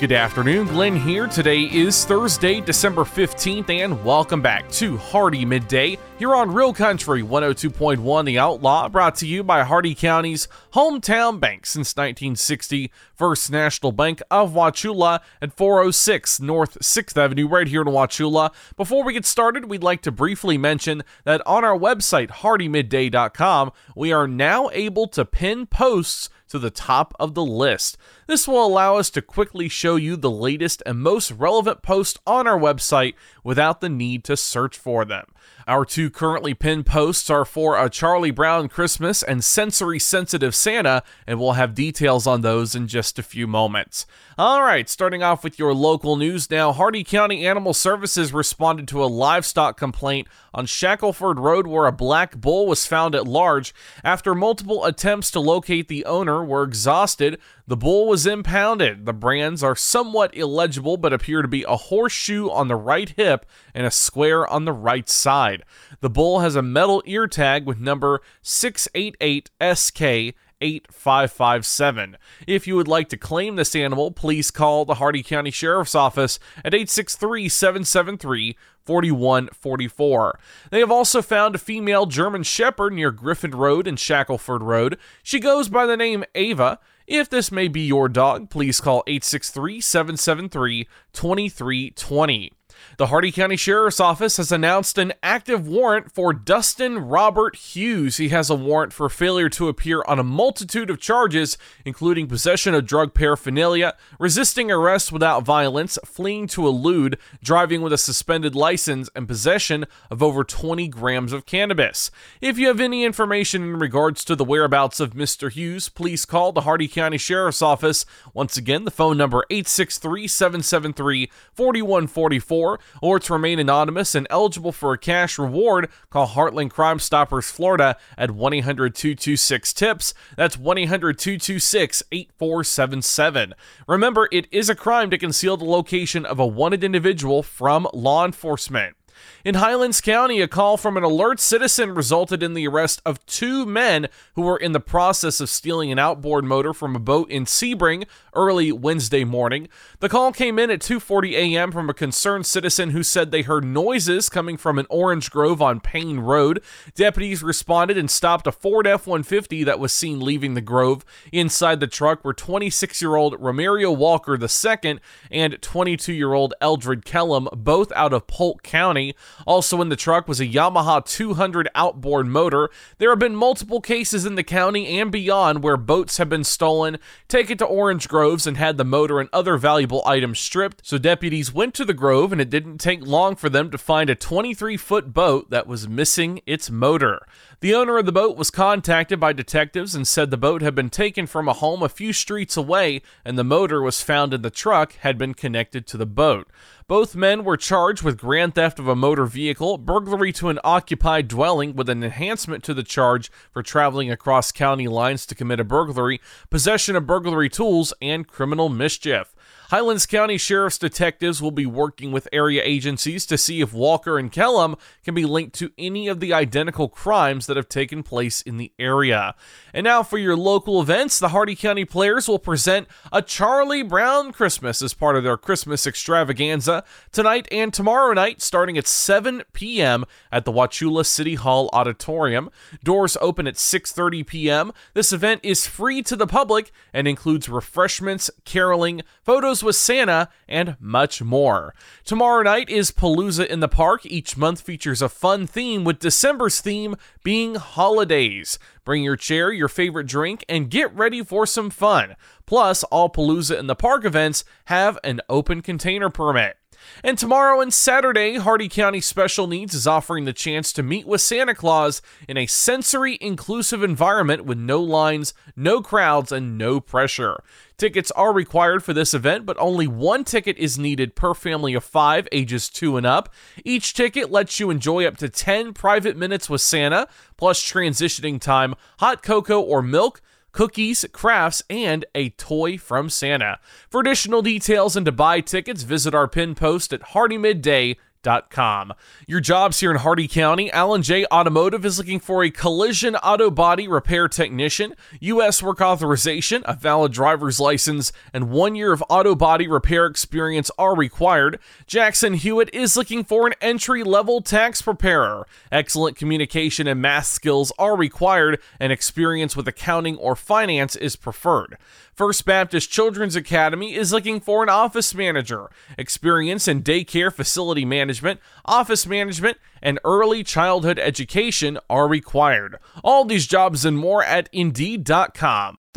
Good afternoon, Glenn here. Today is Thursday, December 15th, and welcome back to Hardee Midday here on Real Country 102.1 The Outlaw, brought to you by Hardee County's hometown bank since 1960, First National Bank of Wauchula at 406 North 6th Avenue, right here in Wauchula. Before we get started, we'd like to briefly mention that on our website, hardeemidday.com, we are now able to pin posts to the top of the list. This will allow us to quickly show you the latest and most relevant posts on our website without the need to search for them. Our two currently pinned posts are for a Charlie Brown Christmas and Sensory Sensitive Santa, and we'll have details on those in just a few moments. All right, starting off with your local news now. Hardee County Animal Services responded to a livestock complaint on Shackelford Road where a black bull was found at large. After multiple attempts to locate the owner were exhausted, the bull was impounded. The brands are somewhat illegible but appear to be a horseshoe on the right hip and a square on the right side. The bull has a metal ear tag with number 688SK 8557. If you would like to claim this animal, please call the Hardee County Sheriff's Office at 863 773 4144. They have also found a female German Shepherd near Griffin Road and Shackelford Road. She goes by the name Ava. If this may be your dog, please call 863 773 2320. The Hardee County Sheriff's Office has announced an active warrant for Dustin Robert Hughes. He has a warrant for failure to appear on a multitude of charges, including possession of drug paraphernalia, resisting arrest without violence, fleeing to elude, driving with a suspended license, and possession of over 20 grams of cannabis. If you have any information in regards to the whereabouts of Mr. Hughes, please call the Hardee County Sheriff's Office. Once again, the phone number 863 773 4144 or to remain anonymous and eligible for a cash reward, call Heartland Crime Stoppers Florida at 1 800 226 TIPS. That's 1 800 226 8477. Remember, it is a crime to conceal the location of a wanted individual from law enforcement. In Highlands County, a call from an alert citizen resulted in the arrest of two men who were in the process of stealing an outboard motor from a boat in Sebring early Wednesday morning. The call came in at 2:40 a.m. from a concerned citizen who said they heard noises coming from an orange grove on Payne Road. Deputies responded and stopped a Ford F-150 that was seen leaving the grove. Inside the truck were 26-year-old Romario Walker II and 22-year-old Eldred Kellum, both out of Polk County. Also in the truck was a Yamaha 200 outboard motor. There have been multiple cases in the county and beyond where boats have been stolen, taken to orange groves, and had the motor and other valuable items stripped. So deputies went to the grove, and it didn't take long for them to find a 23 foot boat that was missing its motor. The owner of the boat was contacted by detectives and said the boat had been taken from a home a few streets away, and the motor was found in the truck had been connected to the boat. Both men were charged with grand theft of a motor vehicle, burglary to an occupied dwelling with an enhancement to the charge for traveling across county lines to commit a burglary, possession of burglary tools, and criminal mischief. Highlands County Sheriff's detectives will be working with area agencies to see if Walker and Kellum can be linked to any of the identical crimes that have taken place in the area. And now for your local events, the Hardee County Players will present a Charlie Brown Christmas as part of their Christmas extravaganza tonight and tomorrow night starting at 7 p.m. at the Wauchula City Hall Auditorium. Doors open at 6:30 p.m. This event is free to the public and includes refreshments, caroling, photos with Santa, and much more. Tomorrow night is Palooza in the Park. Each month features a fun theme, with December's theme being holidays. Bring your chair, your favorite drink, and get ready for some fun. Plus, all Palooza in the Park events have an open container permit. And tomorrow and Saturday, Hardee County Special Needs is offering the chance to meet with Santa Claus in a sensory inclusive environment with no lines, no crowds, and no pressure. Tickets are required for this event, but only one ticket is needed per family of five, ages two and up. Each ticket lets you enjoy up to 10 private minutes with Santa, plus transitioning time, hot cocoa or milk, cookies, crafts, and a toy from Santa. For additional details and to buy tickets, visit our pin post at hardeemidday.com your jobs here in Hardee County, Allen J Automotive is looking for a collision auto body repair technician, U.S. work authorization, a valid driver's license, and one year of auto body repair experience are required. Jackson Hewitt is looking for an entry level tax preparer. Excellent communication and math skills are required, and experience with accounting or finance is preferred. First Baptist Children's Academy is looking for an office manager. Experience in daycare facility management, office management, and early childhood education are required. All these jobs and more at Indeed.com.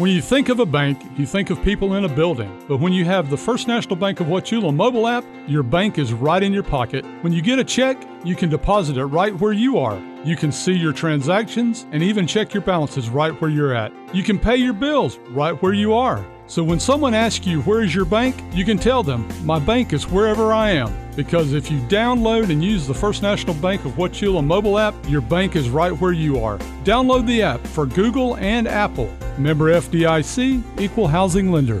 When you think of a bank, you think of people in a building. But when you have the First National Bank of Wauchula mobile app, your bank is right in your pocket. When you get a check, you can deposit it right where you are. You can see your transactions and even check your balances right where you're at. You can pay your bills right where you are. So when someone asks you, Where is your bank? you can tell them, My bank is wherever I am. Because if you download and use the First National Bank of Wauchula mobile app, your bank is right where you are. Download the app for Google and Apple. Member FDIC, Equal Housing Lender.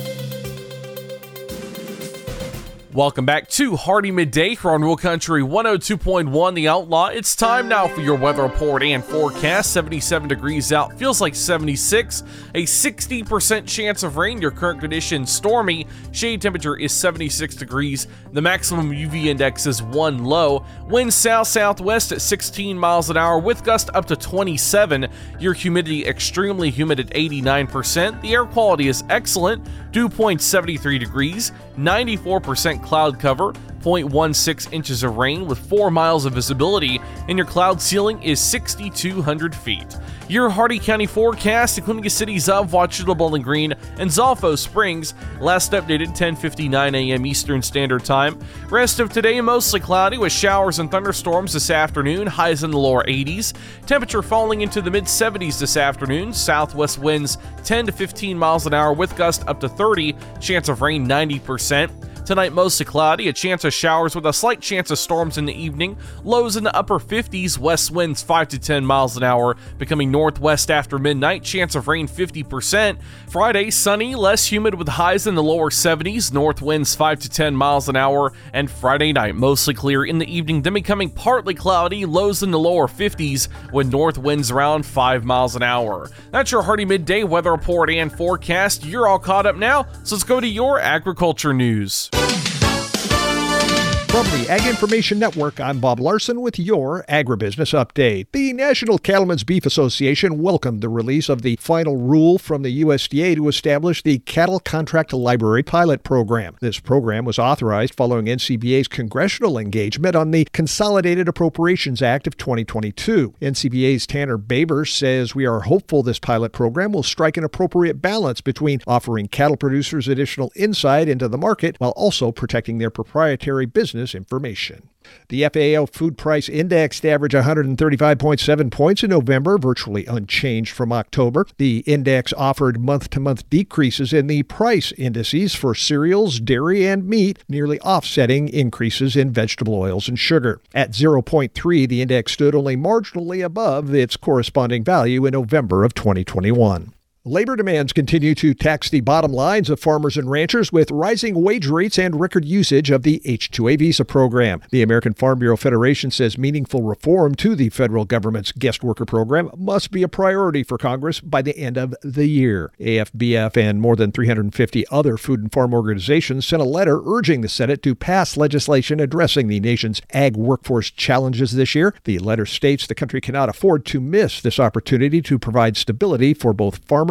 Welcome back to Hardee Midday here on Real Country 102.1 The Outlaw. It's time now for your weather report and forecast. 77 degrees out, feels like 76. A 60% chance of rain. Your current condition stormy. Shade temperature is 76 degrees. The maximum UV index is 1 low. Wind south southwest at 16 miles an hour with gust up to 27. Your humidity extremely humid at 89%. The air quality is excellent. Dew point 73 degrees. 94% cloud cover, 0.16 inches of rain with 4 miles of visibility, and your cloud ceiling is 6,200 feet. Your Hardee County forecast, including the cities of Wauchula, Bowling Green, and Zolfo Springs, last updated 10:59 a.m. Eastern Standard Time. Rest of today mostly cloudy with showers and thunderstorms this afternoon, highs in the lower 80s. Temperature falling into the mid 70s this afternoon. Southwest winds 10 to 15 miles an hour with gust up to 30. Chance of rain 90%. Tonight, mostly cloudy, a chance of showers with a slight chance of storms in the evening. Lows in the upper 50s, west winds 5 to 10 miles an hour, becoming northwest after midnight. Chance of rain 50%. Friday, sunny, less humid with highs in the lower 70s, north winds 5 to 10 miles an hour. And Friday night, mostly clear in the evening, then becoming partly cloudy, lows in the lower 50s, with north winds around 5 miles an hour. That's your Hardee midday weather report and forecast. You're all caught up now, so let's go to your agriculture news. From the Ag Information Network, I'm Bob Larson with your Agribusiness Update. The National Cattlemen's Beef Association welcomed the release of the final rule from the USDA to establish the Cattle Contract Library Pilot Program. This program was authorized following NCBA's congressional engagement on the Consolidated Appropriations Act of 2022. NCBA's Tanner Beymer says we are hopeful this pilot program will strike an appropriate balance between offering cattle producers additional insight into the market while also protecting their proprietary business information. The FAO Food Price Index averaged 135.7 points in November, virtually unchanged from October. The index offered month to month decreases in the price indices for cereals, dairy, and meat, nearly offsetting increases in vegetable oils and sugar. At 0.3, the index stood only marginally above its corresponding value in November of 2021. Labor demands continue to tax the bottom lines of farmers and ranchers with rising wage rates and record usage of the H-2A visa program. The American Farm Bureau Federation says meaningful reform to the federal government's guest worker program must be a priority for Congress by the end of the year. AFBF and more than 350 other food and farm organizations sent a letter urging the Senate to pass legislation addressing the nation's ag workforce challenges this year. The letter states the country cannot afford to miss this opportunity to provide stability for both farmers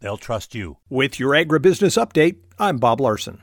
they'll trust you. With your agribusiness update, I'm Bob Larson.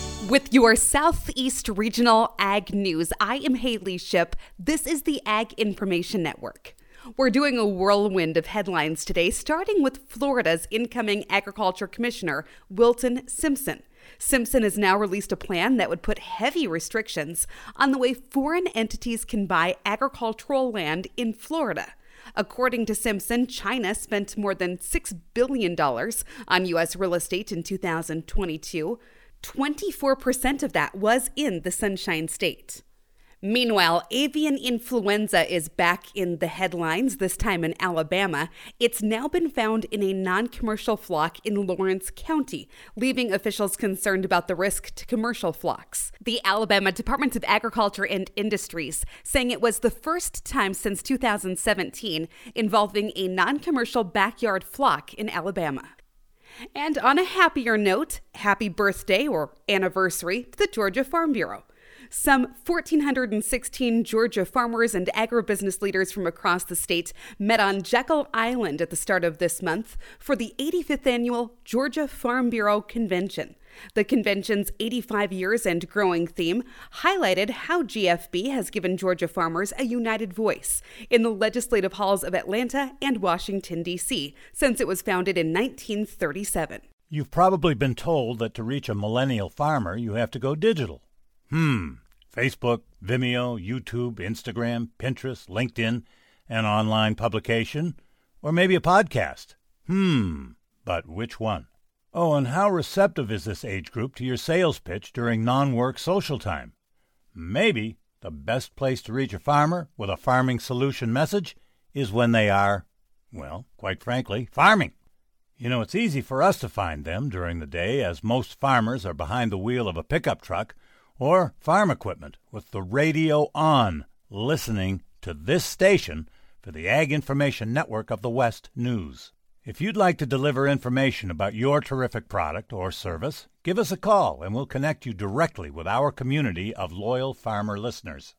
With your Southeast Regional Ag News, I am Haley Ship. This is the Ag Information Network. We're doing a whirlwind of headlines today, starting with Florida's incoming Agriculture Commissioner, Wilton Simpson. Simpson has now released a plan that would put heavy restrictions on the way foreign entities can buy agricultural land in Florida. According to Simpson, China spent more than $6 billion on U.S. real estate in 2022. 24% of that was in the Sunshine State. Meanwhile, avian influenza is back in the headlines, this time in Alabama. It's now been found in a non commercial flock in Lawrence County, leaving officials concerned about the risk to commercial flocks. The Alabama Department of Agriculture and Industries saying it was the first time since 2017 involving a non commercial backyard flock in Alabama. And on a happier note, happy birthday or anniversary to the Georgia Farm Bureau. Some 1,416 Georgia farmers and agribusiness leaders from across the state met on Jekyll Island at the start of this month for the 85th annual Georgia Farm Bureau Convention. The convention's 85 years and growing theme highlighted how GFB has given Georgia farmers a united voice in the legislative halls of Atlanta and Washington, D.C., since it was founded in 1937. You've probably been told that to reach a millennial farmer, you have to go digital. Hmm. Facebook, Vimeo, YouTube, Instagram, Pinterest, LinkedIn, an online publication, or maybe a podcast. Hmm. But which one? Oh, and how receptive is this age group to your sales pitch during non work social time? Maybe the best place to reach a farmer with a farming solution message is when they are, well, quite frankly, farming. You know, it's easy for us to find them during the day as most farmers are behind the wheel of a pickup truck or farm equipment with the radio on, listening to this station for the Ag Information Network of the West News. If you'd like to deliver information about your terrific product or service, give us a call and we'll connect you directly with our community of loyal farmer listeners.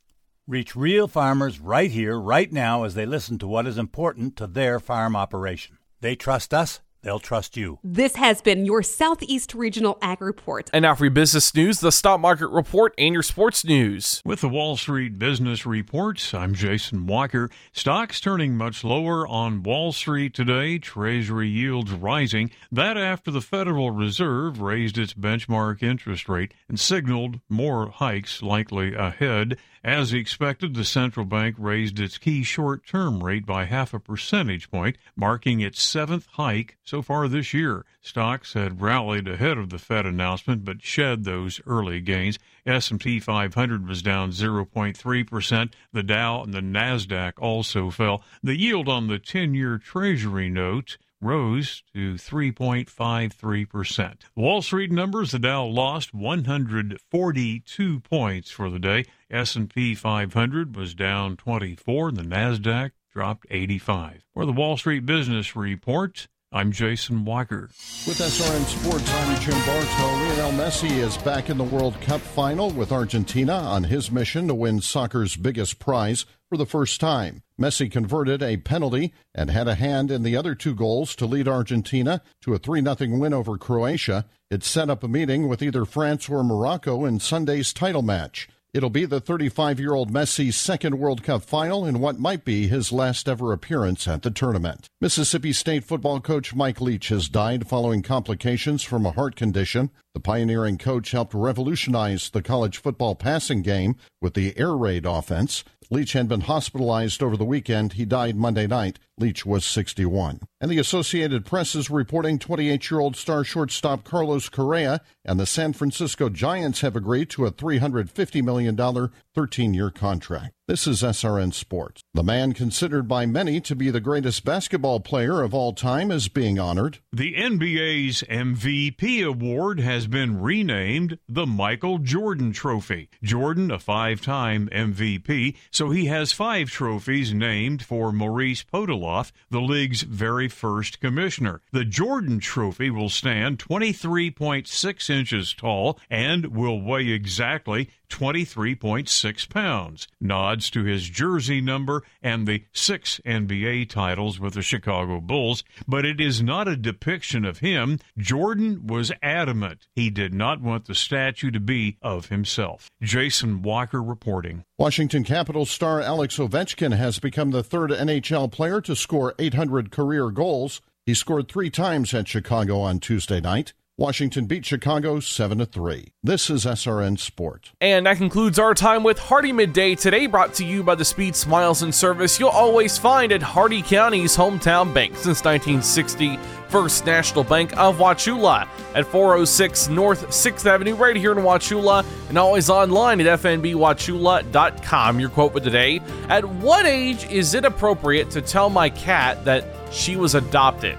Reach real farmers right here, right now, as they listen to what is important to their farm operation. They trust us, they'll trust you. This has been your Southeast Regional Ag Report. And now for your business news, the stock market report, and your sports news. With the Wall Street Business Reports, I'm Jason Walker. Stocks turning much lower on Wall Street today, Treasury yields rising. That after the Federal Reserve raised its benchmark interest rate and signaled more hikes likely ahead. As expected, the central bank raised its key short term rate by half a percentage point, marking its seventh hike so far this year. Stocks had rallied ahead of the Fed announcement but shed those early gains. S&P 500 was down 0.3%. The Dow and the Nasdaq also fell. The yield on the 10-year Treasury note rose to 3.53%. Wall Street numbers, the Dow lost 142 points for the day. S&P 500 was down 24 and the Nasdaq dropped 85. For the Wall Street Business Report, I'm Jason Walker. With SRN Sports, I'm Jim Bartow. Lionel Messi is back in the World Cup final with Argentina on his mission to win soccer's biggest prize for the first time. Messi converted a penalty and had a hand in the other two goals to lead Argentina to a 3 0 win over Croatia. It set up a meeting with either France or Morocco in Sunday's title match. It'll be the 35 year old Messi's second World Cup final in what might be his last ever appearance at the tournament. Mississippi State football coach Mike Leach has died following complications from a heart condition. The pioneering coach helped revolutionize the college football passing game with the air raid offense. Leach had been hospitalized over the weekend. He died Monday night. Leach was 61. And the Associated Press is reporting 28 year old star shortstop Carlos Correa and the San Francisco Giants have agreed to a $350 million 13 year contract. This is SRN Sports. The man considered by many to be the greatest basketball player of all time is being honored. The NBA's MVP award has been renamed the Michael Jordan Trophy. Jordan, a five time MVP, so he has five trophies named for Maurice Podoloff, the league's very first commissioner. The Jordan Trophy will stand 23.6 inches tall and will weigh exactly 23.6 pounds. Nods to his jersey number and the six NBA titles with the Chicago Bulls, but it is not a depiction of him. Jordan was adamant he did not want the statue to be of himself. Jason Walker reporting. Washington Capitals star Alex Ovechkin has become the third NHL player to score 800 career goals. He scored three times at Chicago on Tuesday night. Washington beat Chicago 7 to 3. This is SRN Sport. And that concludes our time with Hardee Midday today, brought to you by the speed, smiles, and service you'll always find at Hardee County's hometown bank since 1960. First National Bank of Wauchula at 406 North 6th Avenue, right here in Wauchula, and always online at fnbwauchula.com. Your quote for today At what age is it appropriate to tell my cat that she was adopted?